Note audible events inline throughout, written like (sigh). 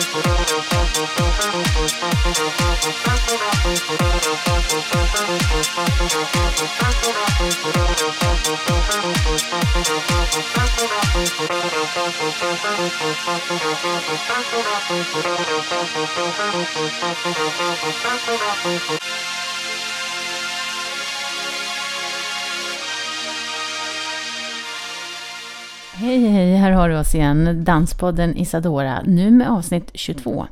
スタートダウン。Hej, hej, här har du oss igen. Danspodden Isadora, nu med avsnitt 22.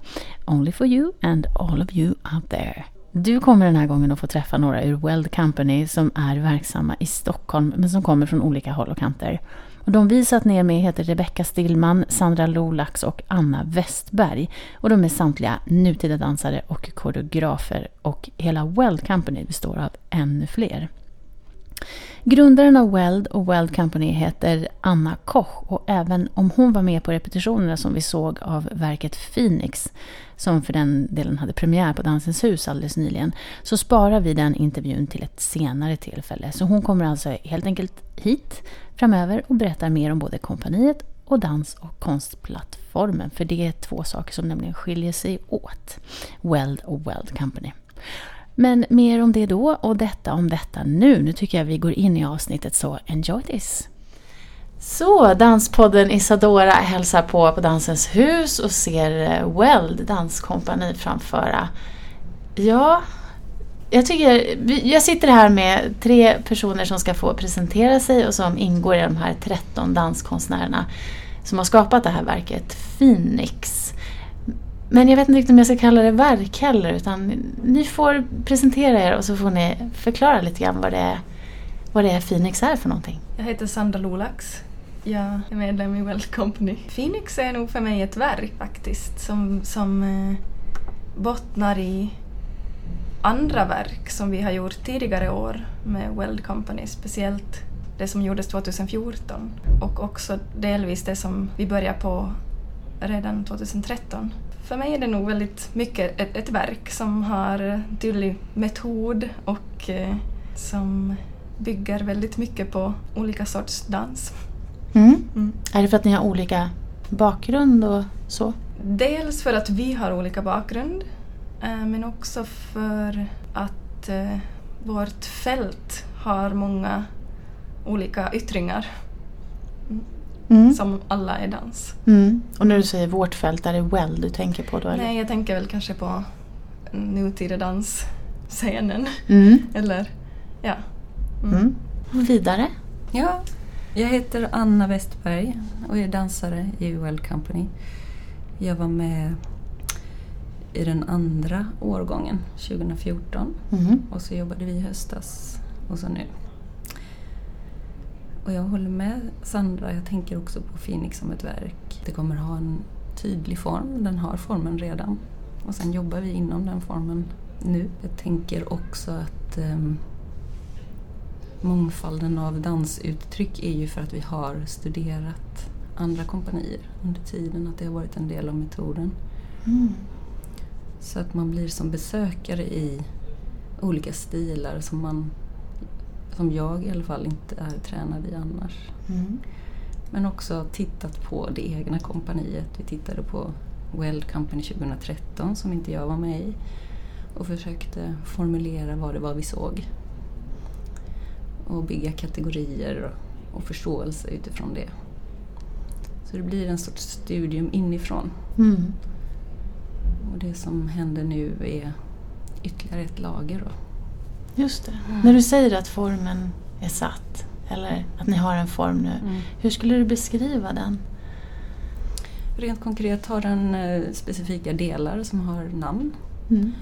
Only for you and all of you out there. Du kommer den här gången att få träffa några ur Weld Company som är verksamma i Stockholm men som kommer från olika håll och kanter. Och de vi satt ner med heter Rebecka Stillman, Sandra Lolax och Anna Westberg. Och de är samtliga nutida dansare och koreografer och hela Weld Company består av ännu fler. Grundaren av Weld och Weld Company heter Anna Koch och även om hon var med på repetitionerna som vi såg av verket Phoenix, som för den delen hade premiär på Dansens hus alldeles nyligen, så sparar vi den intervjun till ett senare tillfälle. Så hon kommer alltså helt enkelt hit framöver och berättar mer om både kompaniet och dans och konstplattformen, för det är två saker som nämligen skiljer sig åt. Weld och Weld Company. Men mer om det då och detta om detta nu. Nu tycker jag vi går in i avsnittet så enjoy this! Så, Danspodden Isadora hälsar på på Dansens hus och ser eh, Weld danskompani framföra. Ja, jag tycker, jag sitter här med tre personer som ska få presentera sig och som ingår i de här 13 danskonstnärerna som har skapat det här verket Phoenix. Men jag vet inte riktigt om jag ska kalla det verk heller utan ni får presentera er och så får ni förklara lite grann vad det är, vad det är Phoenix är för någonting. Jag heter Sandra Lolax. Jag är medlem i Weld Company. Phoenix är nog för mig ett verk faktiskt som, som eh, bottnar i andra verk som vi har gjort tidigare år med Weld Company, speciellt det som gjordes 2014 och också delvis det som vi började på redan 2013. För mig är det nog väldigt mycket ett, ett verk som har tydlig metod och eh, som bygger väldigt mycket på olika sorts dans. Mm. Mm. Är det för att ni har olika bakgrund och så? Dels för att vi har olika bakgrund eh, men också för att eh, vårt fält har många olika yttringar. Mm. Som alla är dans. Mm. Och när du säger vårt fält, är det well du tänker på då? Eller? Nej, jag tänker väl kanske på nutida dansscenen. Mm. (laughs) eller, ja. Mm. Mm. Vidare? Ja, jag heter Anna Westberg och är dansare i Well Company. Jag var med i den andra årgången 2014 mm. och så jobbade vi i höstas och så nu. Och jag håller med Sandra, jag tänker också på Phoenix som ett verk. Det kommer ha en tydlig form, den har formen redan. Och sen jobbar vi inom den formen nu. Jag tänker också att um, mångfalden av dansuttryck är ju för att vi har studerat andra kompanier under tiden, att det har varit en del av metoden. Mm. Så att man blir som besökare i olika stilar som man som jag i alla fall inte är tränad i annars. Mm. Men också tittat på det egna kompaniet. Vi tittade på Weld Company 2013 som inte jag var med i och försökte formulera vad det var vi såg. Och bygga kategorier och förståelse utifrån det. Så det blir en sorts studium inifrån. Mm. Och det som händer nu är ytterligare ett lager. Då. Just det. Mm. När du säger att formen är satt, eller att ni har en form nu, Mm. hur skulle du beskriva den? Rent konkret har den eh, specifika delar som har namn. Mm.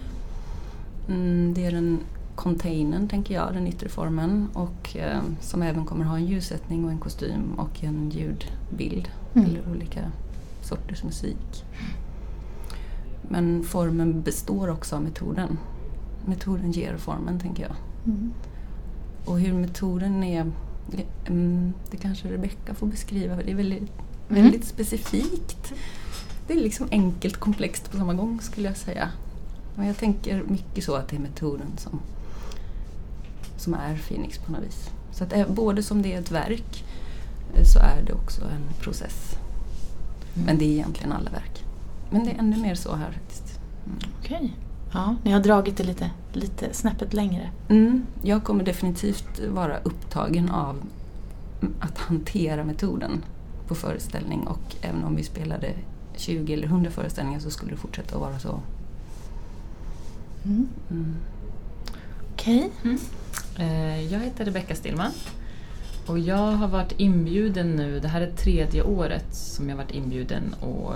Mm, det är den containern, tänker jag, den yttre formen och eh, som även kommer ha en ljussättning och en kostym och en ljudbild Mm. eller olika sorters musik. Men formen består också av metoden. Metoden ger formen, tänker jag. Mm. Och hur metoden är, mm, det kanske Rebecka får beskriva, det är väldigt, Mm. väldigt specifikt. Det är liksom enkelt komplext på samma gång skulle jag säga. Men jag tänker mycket så att det är metoden som, som är Phoenix på något vis. Så att eh, både som det är ett verk eh, så är det också en process. Men det är egentligen alla verk. Men det är ännu mer så här faktiskt. Mm. Okej. Ja, ni har dragit det lite, lite snäppet längre. Mm, jag kommer definitivt vara upptagen av att hantera metoden på föreställning och även om vi spelade 20 eller 100 föreställningar så skulle det fortsätta att vara så. Mm. Mm. Okej. Eh, Jag heter Rebecka Stillman och jag har varit inbjuden nu, det här är tredje året som jag varit inbjuden och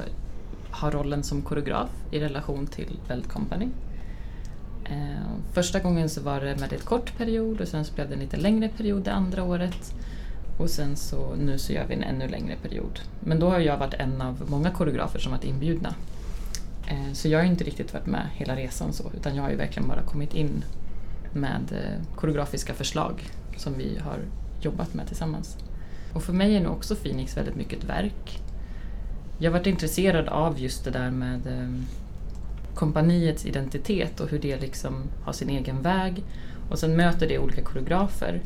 har rollen som koreograf i relation till Belt Company. Eh, Första gången så var det med väldigt kort period och sen så blev det en lite längre period det andra året. Och sen så nu så gör vi en ännu längre period. Men då har jag varit en av många koreografer som varit inbjudna. Eh, Så jag har inte riktigt varit med hela resan så, utan jag har ju verkligen bara kommit in med eh, koreografiska förslag som vi har jobbat med tillsammans. Och för mig är nog också Phoenix väldigt mycket ett verk. Jag har varit intresserad av just det där med ehm, kompaniets identitet och hur det liksom har sin egen väg. Och sen möter det olika koreografer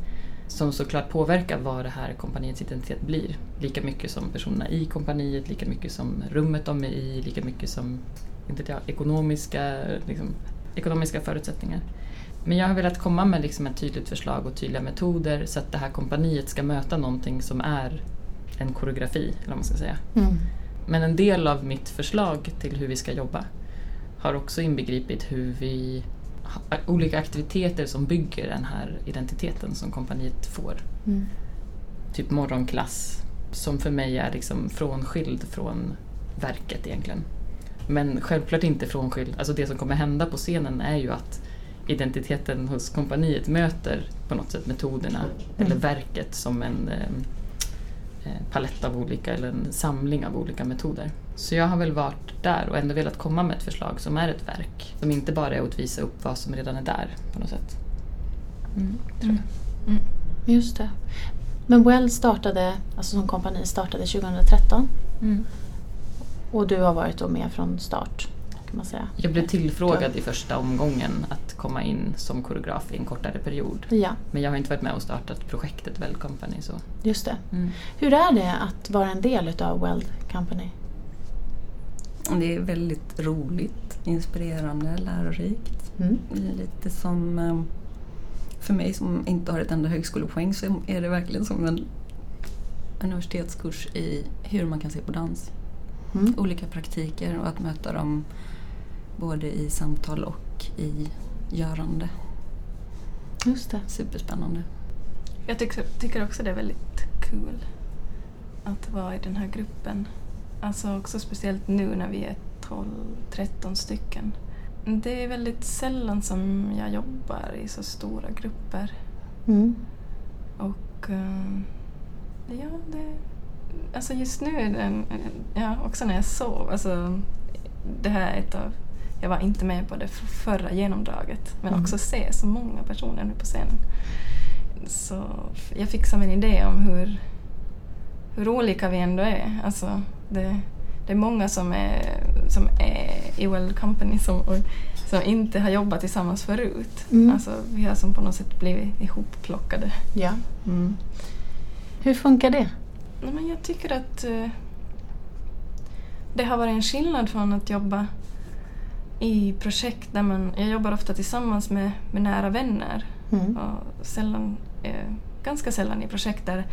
som såklart påverkar vad det här kompaniets identitet blir. Lika mycket som personerna i kompaniet, lika mycket som rummet de är i, lika mycket som inte det, ekonomiska, liksom, ekonomiska förutsättningar. Men jag har velat komma med liksom ett tydligt förslag och tydliga metoder så att det här kompaniet ska möta någonting som är en koreografi, eller vad man ska säga. Mm. Men en del av mitt förslag till hur vi ska jobba har också inbegripit hur vi har olika aktiviteter som bygger den här identiteten som kompaniet får. Mm. Typ morgonklass som för mig är liksom frånskild från verket egentligen. Men självklart inte frånskild, alltså det som kommer hända på scenen är ju att identiteten hos kompaniet möter på något sätt metoderna eller verket som en eh, eh, palett av olika, eller en samling av olika metoder. Så jag har väl varit där och ändå velat komma med ett förslag som är ett verk. Som inte bara är att visa upp vad som redan är där på något sätt. Mm, tror jag. Just det. Men Well startade, alltså som kompani startade 2013 Mm. och du har varit då med från start kan man säga. Jag blev tillfrågad i första omgången att komma in som koreograf i en kortare period. Ja, Men jag har inte varit med och startat projektet Well Company. Så. just det. Hur är det att vara en del utav Weld Company? Det är väldigt roligt, inspirerande, lärorikt. Mm. Lite som... eh, För mig som inte har ett enda högskolepoäng så är det verkligen som en universitetskurs i hur man kan se på dans. Mm. Olika praktiker och att möta dem både i samtal och i görande. Just det. Superspännande. Jag tycker, tycker också det är väldigt kul att vara i den här gruppen. Alltså också speciellt nu när vi är 12-13 stycken. Det är väldigt sällan som jag jobbar i så stora grupper. Mm. Och eh, ja, det... Alltså just nu ja, också när jag sov, alltså det här är ett av... Jag var inte med på det förra genomdraget, men Mm. också se så många personer nu på scenen. Så jag fick som en idé om hur, hur olika vi ändå är. Alltså det, det är många som är, som är i Well Company som, och, som inte har jobbat tillsammans förut. Mm. Alltså vi har som på något sätt blivit ihopplockade. Ja. Hur funkar det? Nej, men jag tycker att eh, det har varit en skillnad från att jobba i projekt där man... Jag jobbar ofta tillsammans med, med nära vänner Mm. och sällan, eh, ganska sällan i projekt där,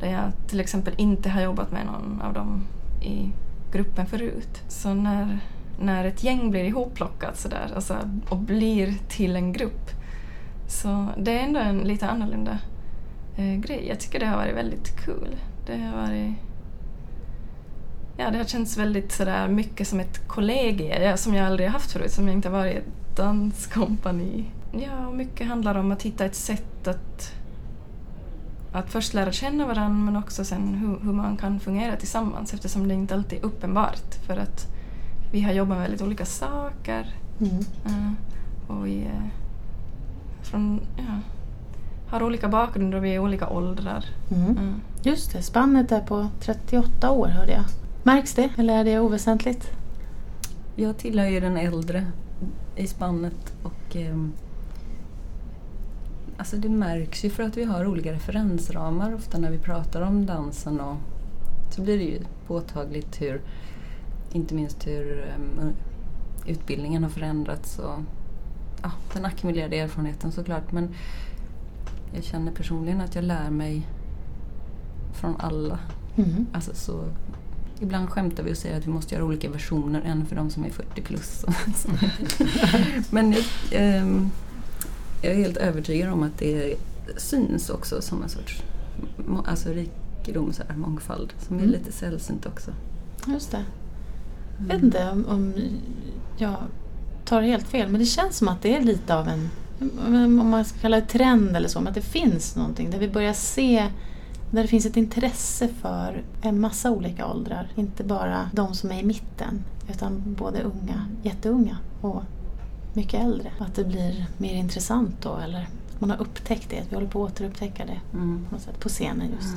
där jag till exempel inte har jobbat med någon av dem i gruppen förut. Så när, när ett gäng blir ihopplockat sådär alltså, och blir till en grupp så det är ändå en lite annorlunda eh, grej. Jag tycker det har varit väldigt kul. Det har varit... Ja, det har känts väldigt sådär mycket som ett kollegie som jag aldrig haft förut, som jag inte varit i ett danskompani. Ja, och mycket handlar om att hitta ett sätt att, att först lära känna varandra men också sen hur, hur man kan fungera tillsammans eftersom det inte alltid är uppenbart för att vi har jobbat med väldigt olika saker Mm. eh, och vi är från, ja, har olika bakgrunder och vi är olika åldrar. Mm. Mm. Just det, spannet är på 38 år hörde jag. Märks det eller är det oväsentligt? Jag tillhör ju den äldre i spannet och ehm, alltså det märks ju för att vi har olika referensramar ofta när vi pratar om dansen och så blir det ju påtagligt hur, inte minst hur um, utbildningen har förändrats och ja, den ackumulerade erfarenheten såklart. Men jag känner personligen att jag lär mig från alla. Mm. Alltså så, ibland skämtar vi och säger att vi måste göra olika versioner, en för de som är 40 plus. (laughs) Men jag, um, jag är helt övertygad om att det syns också som en sorts alltså rikedom, så här, mångfald, som är Mm. lite sällsynt också. Just det. Jag vet inte om, om jag tar helt fel, men det känns som att det är lite av en, om man ska kalla det trend eller så, men att det finns någonting där vi börjar se där det finns ett intresse för en massa olika åldrar. Inte bara de som är i mitten, utan både unga, jätteunga och mycket äldre. Att det blir mer intressant då, eller man har upptäckt det, att vi håller på att återupptäcka det Mm. på, något sätt, på scenen just.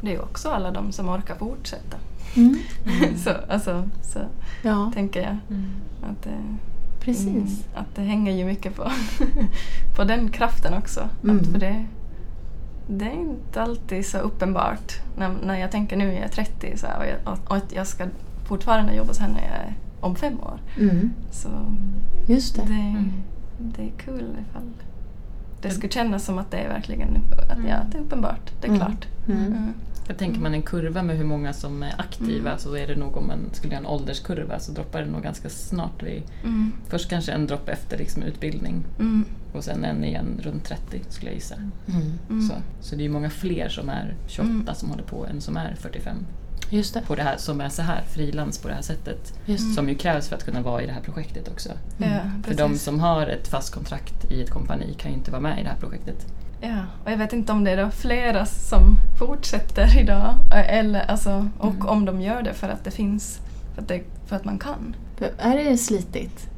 Det är ju också alla de som orkar fortsätta. Mm. (laughs) så, alltså, så Ja, tänker jag. Mm. Att det, precis. mm, att det hänger ju mycket på, (laughs) på den kraften också. Mm. Att för det, det är inte alltid så uppenbart. När, när jag tänker nu är jag 30 så här, och, jag, och, att jag ska fortfarande jobba så här när jag är om fem år. Mm. Så Just det. det, Mm. det är kul ifall det skulle kännas som att det är verkligen att, ja, det är uppenbart. Det är Mm. klart. Mm. Mm. Jag tänker man en kurva med hur många som är aktiva Mm. så är det nog om man skulle göra en ålderskurva så droppar det nog ganska snart vid Mm. Först kanske en dropp efter liksom utbildning Mm. och sen en igen runt 30 skulle jag gissa. Mm. Mm. Så, så det är ju många fler som är 28 Mm. som håller på än som är 45. Just det. På det här, som är så här, frilans på det här sättet. Just. Som ju krävs för att kunna vara i det här projektet också. Ja, För de som har ett fast kontrakt i ett kompani kan ju inte vara med i det här projektet. Ja, och jag vet inte om det är då flera som fortsätter idag eller, alltså, och Mm. om de gör det för att det finns, för att, det, för att man kan. Är det slitigt?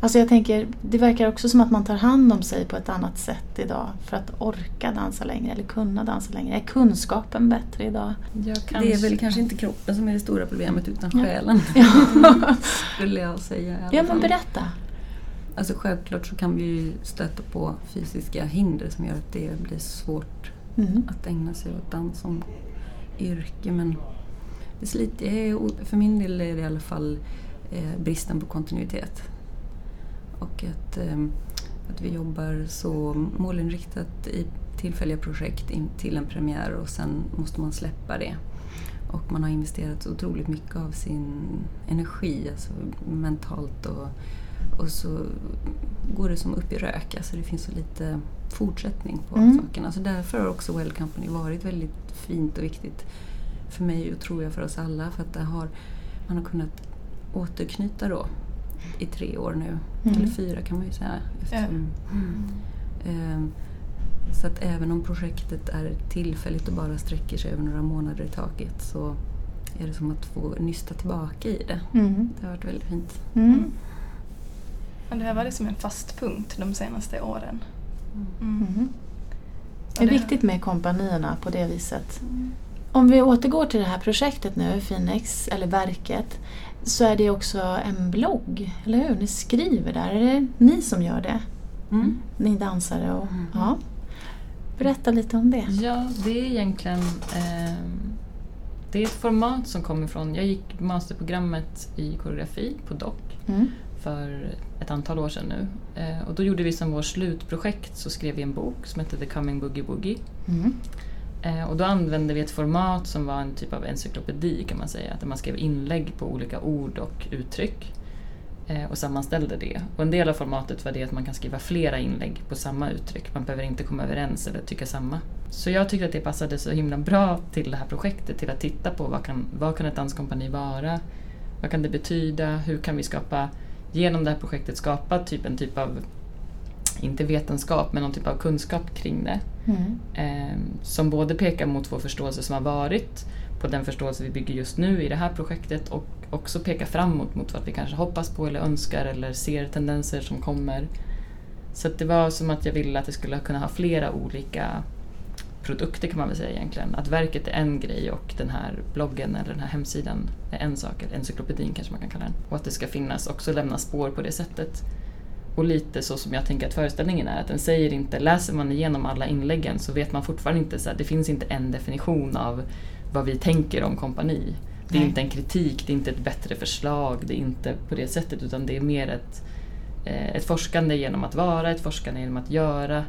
Alltså jag tänker, det verkar också som att man tar hand om sig på ett annat sätt idag för att orka dansa längre eller kunna dansa längre. Är kunskapen bättre idag? Jag Det är väl kanske inte kroppen som är det stora problemet utan Ja. själen. Ja, (laughs) Skulle jag säga ja men fall. berätta. Alltså självklart så kan vi stöta på fysiska hinder som gör att det blir svårt Mm. att ägna sig åt dans som yrke. Men det sliter, för min del är det i alla fall eh, bristen på kontinuitet. Och att, eh, att vi jobbar så målinriktat i tillfälliga projekt in till en premiär och sen måste man släppa det. Och man har investerat otroligt mycket av sin energi, alltså mentalt och, och så går det som upp i rök. Alltså det finns så lite fortsättning på Mm. sakerna. Så därför har också Well Company varit väldigt fint och viktigt för mig och tror jag för oss alla. För att har, man har kunnat återknyta då i tre år nu. Mm. Eller fyra kan man ju säga. Eftersom, Ehm, Så att även om projektet är tillfälligt och bara sträcker sig över några månader i taget så är det som att få nysta tillbaka i det. Mm. Det har varit väldigt fint. Mm. Men det har varit som en fast punkt de senaste åren. Mm. Mm. Och Det är det- viktigt med kompanierna på det viset. Om vi återgår till det här projektet nu, Phoenix, eller verket, så är det också en blogg, eller hur? Ni skriver där. Är det ni som gör det? Mm. Ni dansare och... Mm. Ja. Berätta lite om det. Ja, det är egentligen ehm, det är ett format som kommer från... Jag gick masterprogrammet i koreografi på DOC Mm. för ett antal år sedan nu. Eh, och då gjorde vi som vårt slutprojekt så skrev vi en bok som hette The Coming Boogie Woogie. Mm. Eh, och då använde vi ett format som var en typ av encyklopedi kan man säga. Där man skrev inlägg på olika ord och uttryck. Eh, och sammanställde det. Och en del av formatet var det att man kan skriva flera inlägg på samma uttryck. Man behöver inte komma överens eller tycka samma. Så jag tyckte att det passade så himla bra till det här projektet. Till att titta på vad kan, vad kan ett danskompani vara? Vad kan det betyda? Hur kan vi skapa, genom det här projektet skapa typ en typ av, inte vetenskap, men någon typ av kunskap kring det Mm. eh, som både pekar mot vår förståelse som har varit, på den förståelse vi bygger just nu i det här projektet och också pekar framåt mot vad vi kanske hoppas på eller önskar eller ser tendenser som kommer. Så det var som att jag ville att det skulle kunna ha flera olika produkter kan man väl säga egentligen. Att verket är en grej och den här bloggen eller den här hemsidan är en sak, eller encyklopedin kanske man kan kalla den. Och att det ska finnas, också lämna spår på det sättet. Och lite så som jag tänker att föreställningen är, att den säger inte, läser man igenom alla inläggen så vet man fortfarande inte, så här, det finns inte en definition av vad vi tänker om kompani. Det är Nej. inte en kritik, det är inte ett bättre förslag, det är inte på det sättet utan det är mer ett, eh, ett forskande genom att vara, ett forskande genom att göra,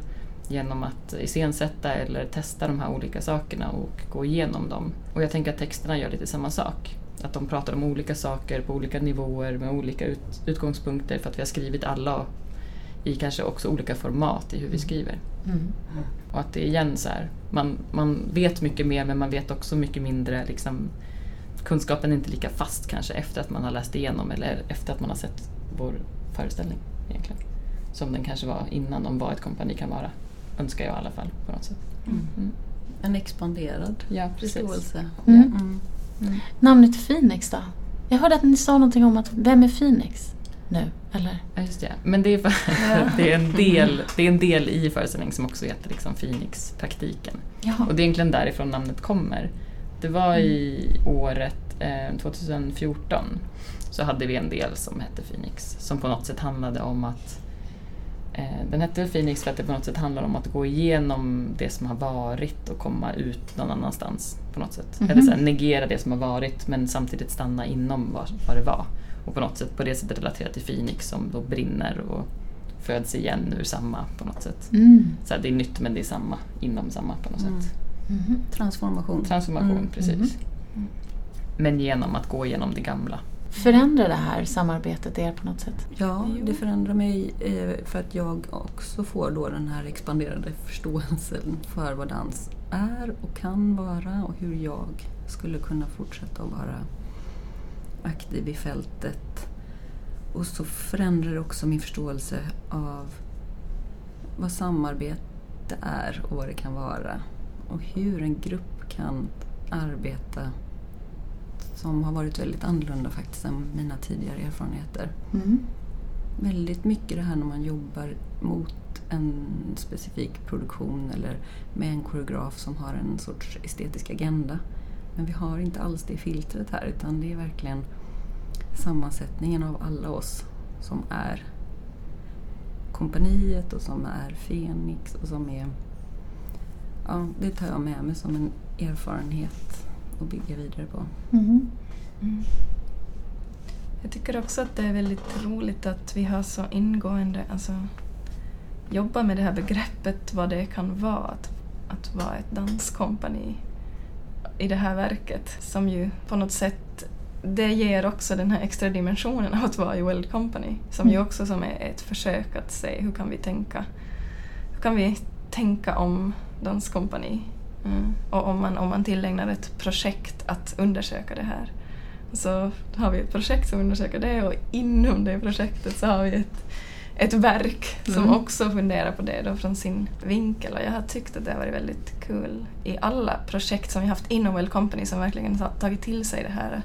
genom att iscensätta eller testa de här olika sakerna och gå igenom dem. Och jag tänker att texterna gör lite samma sak. Att de pratar om olika saker på olika nivåer med olika ut, utgångspunkter för att vi har skrivit alla i kanske också olika format i hur vi skriver. Mm. Och att det är igen så här, man, man vet mycket mer men man vet också mycket mindre. Liksom, kunskapen är inte lika fast kanske efter att man har läst igenom eller efter att man har sett vår föreställning egentligen. Som den kanske var innan om vad ett kompani kan vara. Önskar jag i alla fall på något sätt. Mm. En expanderad Ja, precis. förståelse. Mm. Mm. Namnet Phoenix då? Jag hörde att ni sa någonting om att vem är Phoenix nu? Eller? Ja, just det. Men det är, för, (laughs) det, är en del, det är en del i föreställningen som också heter liksom Phoenix-praktiken. Och det är egentligen därifrån namnet kommer. Det var i året eh, 2014 så hade vi en del som hette Phoenix som på något sätt handlade om att den hette väl Phoenix för att det på något sätt handlar om att gå igenom det som har varit och komma ut någon annanstans på något sätt. Mhm. Eller så här, negera det som har varit men samtidigt stanna inom vad, vad det var. Och på något sätt på det sättet relatera till Phoenix som då brinner och föds igen ur samma på något sätt. Mm. Så här, det är nytt men det är samma inom samma på något Mm. sätt. Mhm. Transformation. Transformation, Mm. precis. Mhm. Men genom att gå igenom det gamla. Förändrar det här samarbetet er på något sätt? Ja, det förändrar mig eh, för att jag också får då den här expanderade förståelsen för vad dans är och kan vara och hur jag skulle kunna fortsätta att vara aktiv i fältet. Och så förändrar det också min förståelse av vad samarbete är och vad det kan vara. Och hur en grupp kan arbeta som har varit väldigt annorlunda faktiskt än mina tidigare erfarenheter. Mm. Väldigt mycket det här när man jobbar mot en specifik produktion eller med en koreograf som har en sorts estetisk agenda. Men vi har inte alls det filtret här utan det är verkligen sammansättningen av alla oss som är kompaniet och som är Fenix och som är... Ja, det tar jag med mig som en erfarenhet att bygga vidare på. Mhm. Mm. Jag tycker också att det är väldigt roligt att vi har så ingående alltså, jobbar med det här begreppet vad det kan vara att, att vara ett danskompani i det här verket som ju på något sätt det ger också den här extra dimensionen av att vara i World Company som ju Mm. också som är ett försök att se hur kan vi tänka hur kan vi tänka om danskompani mm. och om man, om man tillägnar ett projekt att undersöka det här så har vi ett projekt som undersöker det och inom det projektet så har vi ett, ett verk som Mm. också funderar på det då från sin vinkel och jag har tyckt att det har varit väldigt kul i alla projekt som vi haft inom Well Company som verkligen tagit till sig det här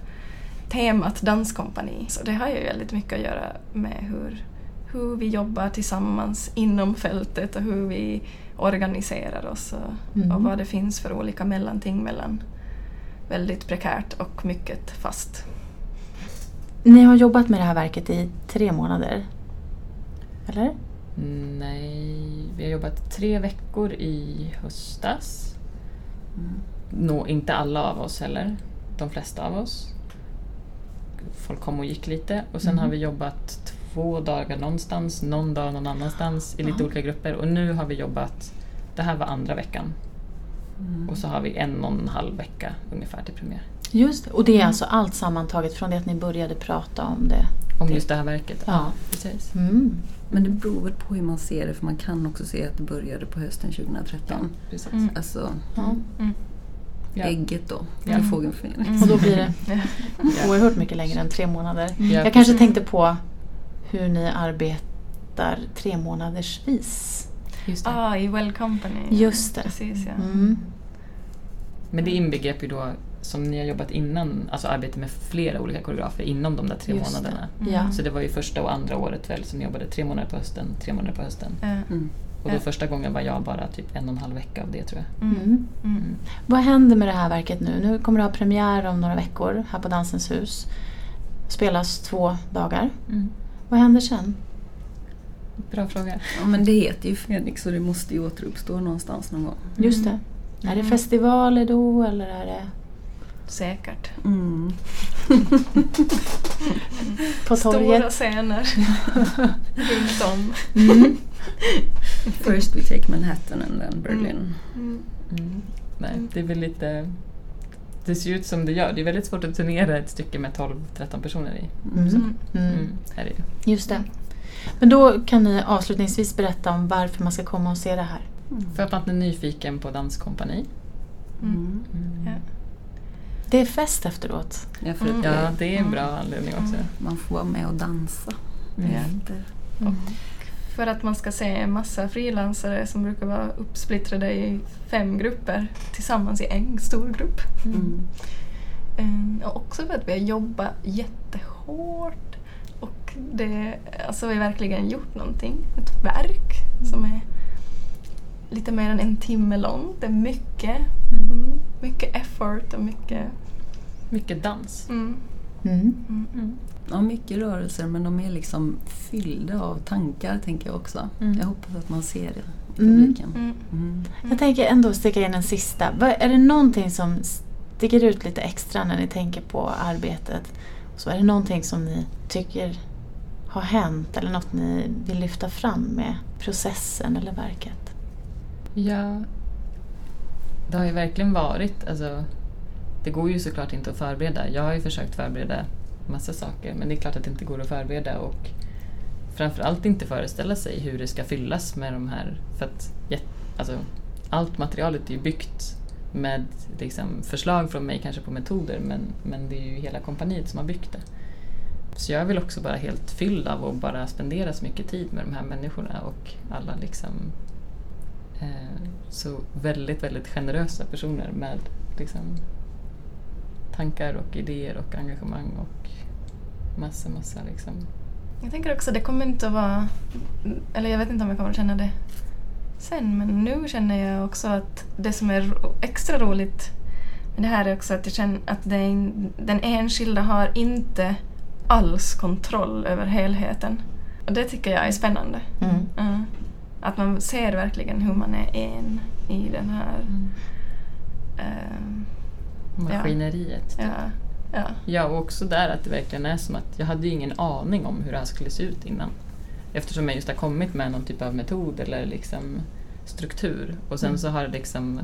temat danskompani. Så det har ju väldigt mycket att göra med hur, hur vi jobbar tillsammans inom fältet och hur vi organiserar oss och, Mm. och vad det finns för olika mellanting mellan väldigt prekärt och mycket fast. Ni har jobbat med det här verket i tre månader? Eller? Nej, vi har jobbat tre veckor i höstas. Mm. Nå, inte alla av oss heller. De flesta av oss. Folk kom och gick lite. Och sen Mhm. har vi jobbat två dagar någonstans, någon dag någon annanstans i lite Ja. olika grupper. Och nu har vi jobbat, det här var andra veckan. Mm. Och så har vi en och en halv vecka ungefär till premiär. Just det. Och det är alltså allt sammantaget från det att ni började prata om det? Om Det- just det här verket. Ja. precis. Mm. Men det beror väl på hur man ser det för man kan också se att det började på hösten 2013. precis. Mm. Alltså Ja. Mm. Ja. ägget då, Ja. fågeln. Mm. Och då blir det (laughs) Ja. oerhört mycket längre än tre månader. Ja, Jag kanske tänkte på hur ni arbetar tre månadersvis. Just det. Ah, i Well Company. Just det. Precis, ja. Mm. Men det inbegrepp ju då, som ni har jobbat innan, alltså arbete med flera olika koreografer inom de där tre Just det. månaderna. Mm. Ja. Så det var ju första och andra året väl som ni jobbade tre månader på hösten, tre månader på hösten. Mm. Och då första gången var jag bara typ en och en halv vecka av det tror jag. Mm. Mm. Mm. Vad händer med det här verket nu? Nu kommer det ha premiär om några veckor här på Dansens hus. Spelas två dagar. Vad händer sen? Bra fråga. Ja, men det heter ju Fenix och det måste ju återuppstå någonstans någon gång. Just det. Är det festivaler då eller är det... säkert. Mm. (laughs) På Stora torget. scener (laughs) runt om. Mm. (laughs) First we take Manhattan and then Berlin. Mm. Mm. Nej, Mm. det är väl lite... Det ser ut som det gör. Det är väldigt svårt att turnera ett stycke med 12-13 personer i. Mm. Mm. Mm. Mm. Här är det. Just det. Men då kan ni avslutningsvis berätta om varför man ska komma och se det här. För att man är nyfiken på danskompani. Mm. Ja. Det är fest efteråt. Ja, för Mm. Ja, det är en Mm. bra anledning också. man får vara med och dansa. Mm. Efter. Mm. För att man ska se en massa frilansare som brukar vara uppsplittrade i fem grupper tillsammans i en stor grupp. Mm. Eh, Och också för att vi har jobbat jättehårt och det, alltså vi har verkligen gjort någonting. Ett verk som är lite mer än en timme långt. Det är mycket, mm, mycket effort och mycket... Mycket dans. Mm, Mm. Ja, mycket rörelser men de är liksom fyllda av tankar tänker jag också. Mm. Jag hoppas att man ser det i Mm. publiken. mm. Mm. Jag tänker ändå sticka in en sista. Är det någonting som sticker ut lite extra när ni tänker på arbetet? Så är det någonting som ni tycker har hänt eller något ni vill lyfta fram med processen eller verket? Ja, det har ju verkligen varit, alltså, det går ju såklart inte att förbereda. Jag har ju försökt förbereda massa saker men det är klart att det inte går att förbereda och framförallt inte föreställa sig hur det ska fyllas med de här, för att alltså, allt materialet är ju byggt med liksom, förslag från mig kanske på metoder men, men det är ju hela kompaniet som har byggt det. Så jag vill också bara helt fylld av att bara spendera så mycket tid med de här människorna och alla liksom eh, så väldigt, väldigt generösa personer med liksom, tankar och idéer och engagemang och massa, massa liksom. Jag tänker också det kommer inte att vara... Eller jag vet inte om jag kommer att känna det sen men nu känner jag också att det som är extra roligt med det här är också att jag känner att den, den enskilda har inte alls kontroll över helheten. Och det tycker jag är spännande. Mm. Ja. Att man ser verkligen hur man är en i den här... ehm, Maskineriet. typ. ja, ja. Ja, och också där att det verkligen är som att jag hade ju ingen aning om hur det här skulle se ut innan. Eftersom jag just har kommit med någon typ av metod eller liksom struktur. Och sen Mm. så har liksom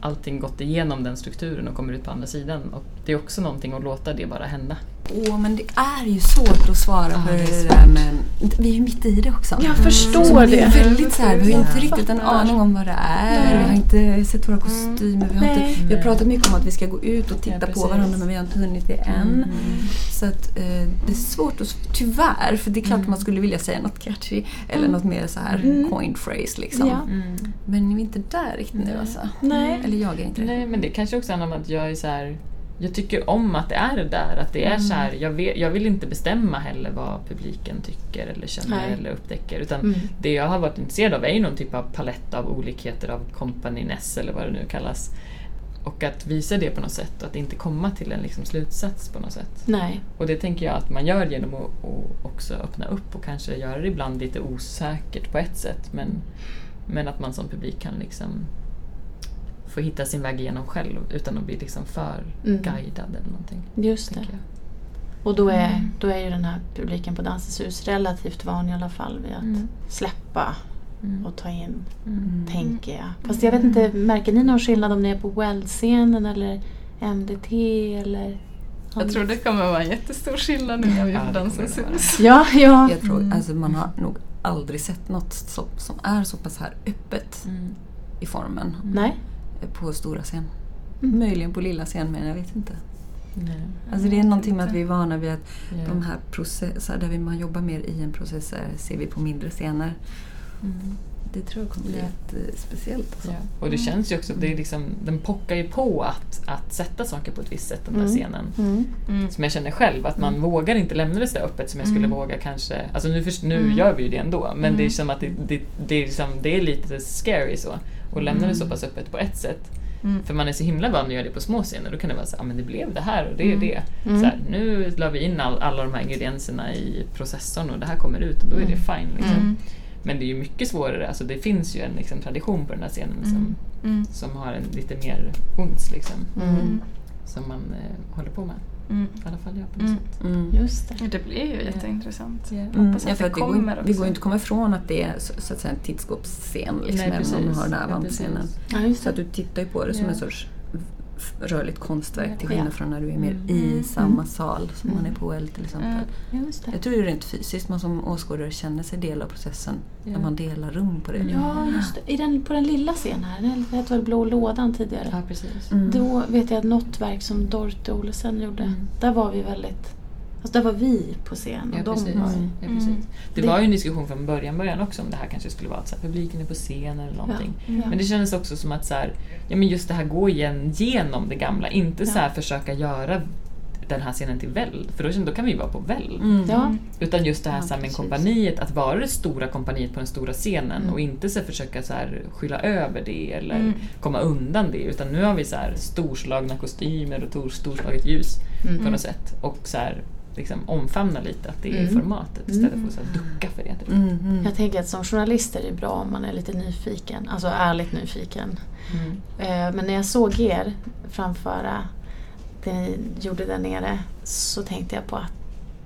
allting gått igenom den strukturen och kommer ut på andra sidan. Och det är också någonting att låta det bara hända. Åh, men det är ju svårt att svara Ja, på det det, där med... Vi är ju mitt i det också. Jag förstår Så det. det. är väldigt så här, vi har inte riktigt en aning om vad det är. Nej. Vi har inte sett våra kostymer. Vi har, inte, vi har pratat mycket om att vi ska gå ut och titta Ja, på varandra men vi har inte hunnit det än. Mm. Så att, eh, det är svårt att, tyvärr, för det är klart Mm. man skulle vilja säga något catchy eller något mer så här Mm. coined phrase liksom. Ja. Men vi är inte där riktigt nu Nej. alltså. Nej. Eller jag är inte det. Nej, men det kanske också handlar om att jag är så här. Jag tycker om att det är det där. Att det är så här, jag, vet, jag vill inte bestämma heller vad publiken tycker eller känner Nej. eller upptäcker. Utan Mm. det jag har varit intresserad av är ju någon typ av palett av olikheter av kompanines eller vad det nu kallas. Och att visa det på något sätt och att inte komma till en liksom slutsats på något sätt. Nej. Och det tänker jag att man gör genom att, att också öppna upp och kanske göra det ibland lite osäkert på ett sätt. Men, men att man som publik kan liksom få hitta sin väg igenom själv utan att bli liksom för Mm. guidad eller någonting. Just det. Och då är, Mm. då är ju den här publiken på Dansens hus relativt van i alla fall vid att Mm. släppa Mm. och ta in, Mm. tänker jag. Fast jag vet inte, märker ni någon skillnad om ni är på Well-scenen eller MDT eller? Jag tror det kommer vara en jättestor skillnad nu när vi är på Dansens hus. Ja, ja. Jag tror, Mm. alltså man har nog aldrig sett något som, som är så pass här öppet Mm. i formen Nej. På stora scen. Mm. Möjligen på lilla scen men jag vet inte. Nej. Alltså det är någonting med att vi är vana vid att Ja. de här processer där vi- man jobbar mer i en process eh, ser vi på mindre scener. Mm. Det tror jag kommer bli Ja. jättespeciellt. Alltså. Ja. Och det känns ju också, det är liksom, den pockar ju på att, att sätta saker på ett visst sätt, den där Mm. scenen. Mm. Mm. Som jag känner själv, att man vågar inte lämna det så där öppet som jag skulle Mm. våga kanske. Alltså nu, först, nu Mm. gör vi ju det ändå, men Mm. det är som att det, det, det, är liksom, det är lite scary så. Och lämna det så Mm. pass öppet på ett sätt. Mm. För man är så himla van att göra det på små scener. Då kan det vara så ja men det blev det här och det är Mm. det. Mm. Så här, nu la vi in all, alla de här ingredienserna i processorn och det här kommer ut och då är det fine. Liksom. Mm. Men det är ju mycket svårare, alltså det finns ju en liksom, tradition på den här scenen som, Mm. som har en lite mer ons. Liksom. Mm. som man eh, håller på med. Mm. I alla fall jag på något Mm. sätt. Mm. Just det. Ja, Det blir ju jätteintressant. Ja. Mm, Hoppas att ja, det går, kommer inte- det går inte att komma ifrån att det är så, så att säga, en tidskåpsscen, liksom, Nej, även om man har den här Ja, avantscenen. Ja, Så att du tittar ju på det som en sorts rörligt konstverk till skillnad från när du är mer Mm. i Mm. samma sal som man är Mm. på OL till exempel. Mm. Det. Jag tror ju rent fysiskt man som åskådare känner sig del av processen Ja. när man delar rum på det. Mm. Ja, just det. I den, på den lilla scenen här, den hette väl Blå lådan tidigare? Ja, precis. Mm. Då vet jag att något verk som Dorte Olesen gjorde, Mm. där var vi väldigt... Alltså där var vi på scen och Ja, de precis. var... Mm. Ja, precis. Det, Det- var ju en diskussion från början, början också om det här kanske skulle vara att så här, publiken är på scen eller någonting. Ja. Men det kändes också som att så här, ja, men just det här gå igen genom det gamla, inte så här försöka göra den här scenen till väld, för då, då kan vi ju vara på väld. Mm. Ja. Utan just det här Ja, med kompaniet, att vara det stora kompaniet på den stora scenen Mm. och inte så här försöka så här skylla över det eller Mm. komma undan det. Utan nu har vi så här storslagna kostymer och tor- storslaget ljus Mm. på något sätt. Och så här, liksom omfamna lite att det är Mm. formatet istället Mm. för att så här ducka för det. Typ. Mm, mm. Jag tänker att som journalist är det bra om man är lite nyfiken, alltså ärligt nyfiken. Mm. Eh, Men när jag såg er framföra det ni gjorde där nere så tänkte jag på att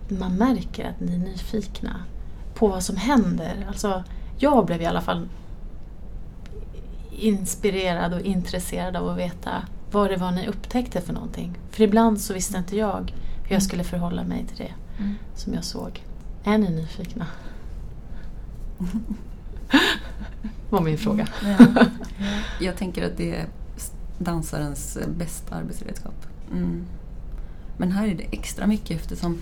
man märker att ni är nyfikna på vad som händer. Alltså, jag blev i alla fall inspirerad och intresserad av att veta vad det var ni upptäckte för någonting. För ibland så visste inte jag hur jag skulle förhålla mig till det Mm. som jag såg. Är ni nyfikna? (laughs) var min fråga. (laughs) Jag tänker att det är dansarens bästa arbetsredskap. Mm. Men här är det extra mycket eftersom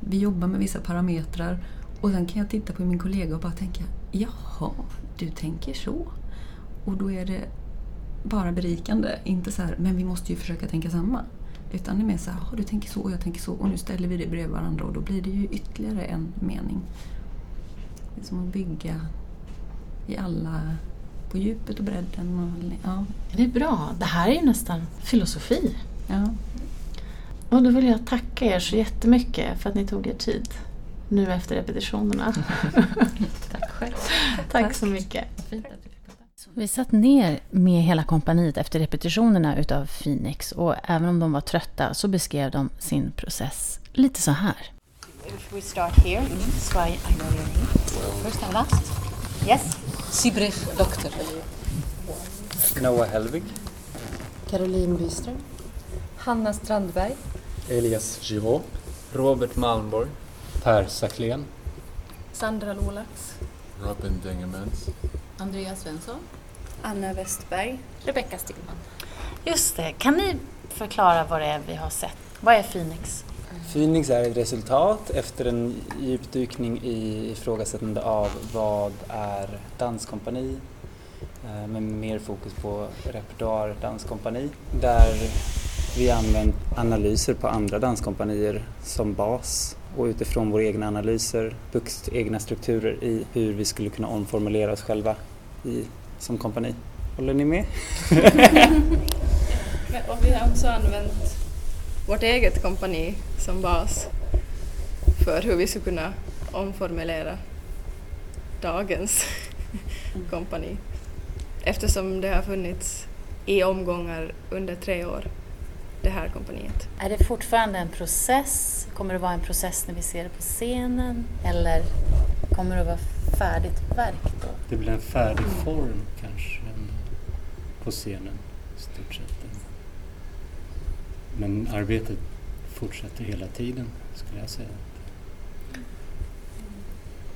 vi jobbar med vissa parametrar och sen kan jag titta på min kollega och bara tänka Jaha, du tänker så. Och då är det bara berikande. Inte så här, men vi måste ju försöka tänka samma. Utan det är mer så här, "Jaha, du tänker så och jag tänker så och nu ställer vi det bredvid varandra och då blir det ju ytterligare en mening. Det är som att bygga i alla, på djupet och bredden. Och, ja, Det är bra. Det här är ju nästan filosofi. ja. Och då vill jag tacka er så jättemycket för att ni tog er tid nu efter repetitionerna. (laughs) Tack själv. Tack så mycket. Komma. Vi satt ner med hela kompaniet efter repetitionerna utav Phoenix och även om de var trötta så beskrev de sin process lite så här. If we start here, so I, I know your name. First and last. Yes. Sibrich Doktor. Noah Helvig, Caroline Byström. Hanna Strandberg. Elias Giraud, Robert Malmborg, Per Sacklén, Sandra Lolax. Robin Dingemans. Andreas Svensson. Anna Westberg. Rebecka Stillman. Just det, kan ni förklara vad det är vi har sett? Vad är Phoenix? Phoenix är ett resultat efter en djupdykning i ifrågasättande av vad är danskompani eh, med mer fokus på repertoar danskompani där vi använt analyser på andra danskompanier som bas och utifrån våra egna analyser byggt egna strukturer i hur vi skulle kunna omformulera oss själva i, som kompani. Håller ni med? (laughs) Och vi har också använt vårt eget kompani som bas för hur vi skulle kunna omformulera dagens (laughs) kompani. Eftersom det har funnits i omgångar under tre år, det här kompaniet. Är det fortfarande en process? Kommer det vara en process när vi ser det på scenen? Eller kommer det vara färdigt verk då? Det blir en färdig form kanske på scenen i stort sett. Men arbetet fortsätter hela tiden skulle jag säga.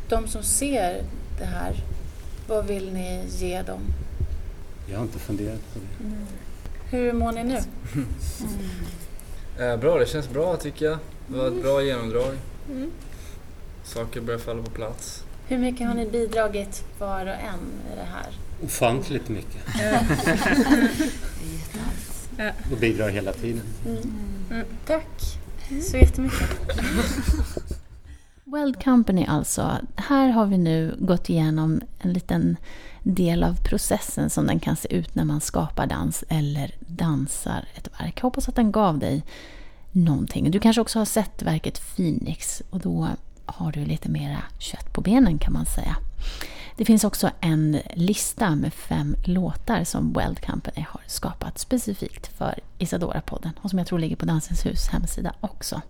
De som ser det här, vad vill ni ge dem? Jag har inte funderat på det. Hur mår ni nu? Eh, bra, det känns bra tycker jag. Det var ett bra genomdrag. Saker börjar falla på plats. Hur mycket har ni bidragit var och en i det här? Ofantligt mycket. (laughs) Och bidrar hela tiden. Mm, tack så jättemycket. (laughs) World Company alltså. Här har vi nu gått igenom en liten del av processen som den kan se ut när man skapar dans eller dansar ett verk. Jag hoppas att den gav dig någonting. Du kanske också har sett verket Phoenix och då har du lite mera kött på benen kan man säga. Det finns också en lista med fem låtar som Weld Company har skapat specifikt för Isadora-podden och som jag tror ligger på Dansens hus hemsida också.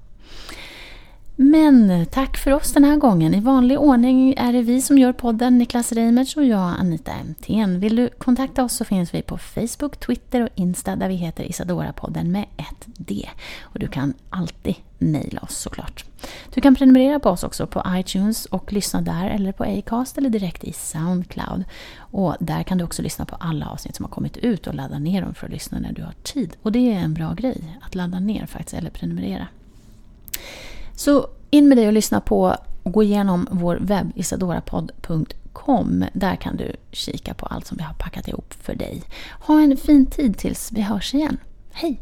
Men tack för oss den här gången. I vanlig ordning är det vi som gör podden, Niklas Reimertz och jag, Anita Emthén. Vill du kontakta oss så finns vi på Facebook, Twitter och Insta där vi heter Isadora-podden med ett D. Och du kan alltid mejla oss såklart. Du kan prenumerera på oss också på iTunes och lyssna där eller på Acast eller direkt i Soundcloud. Och där kan du också lyssna på alla avsnitt som har kommit ut och ladda ner dem för att lyssna när du har tid. Och det är en bra grej att ladda ner faktiskt, eller prenumerera. Så in med dig och lyssna på och gå igenom vår webb isadorapodd.com. Där kan du kika på allt som vi har packat ihop för dig. Ha en fin tid tills vi hörs igen. Hej!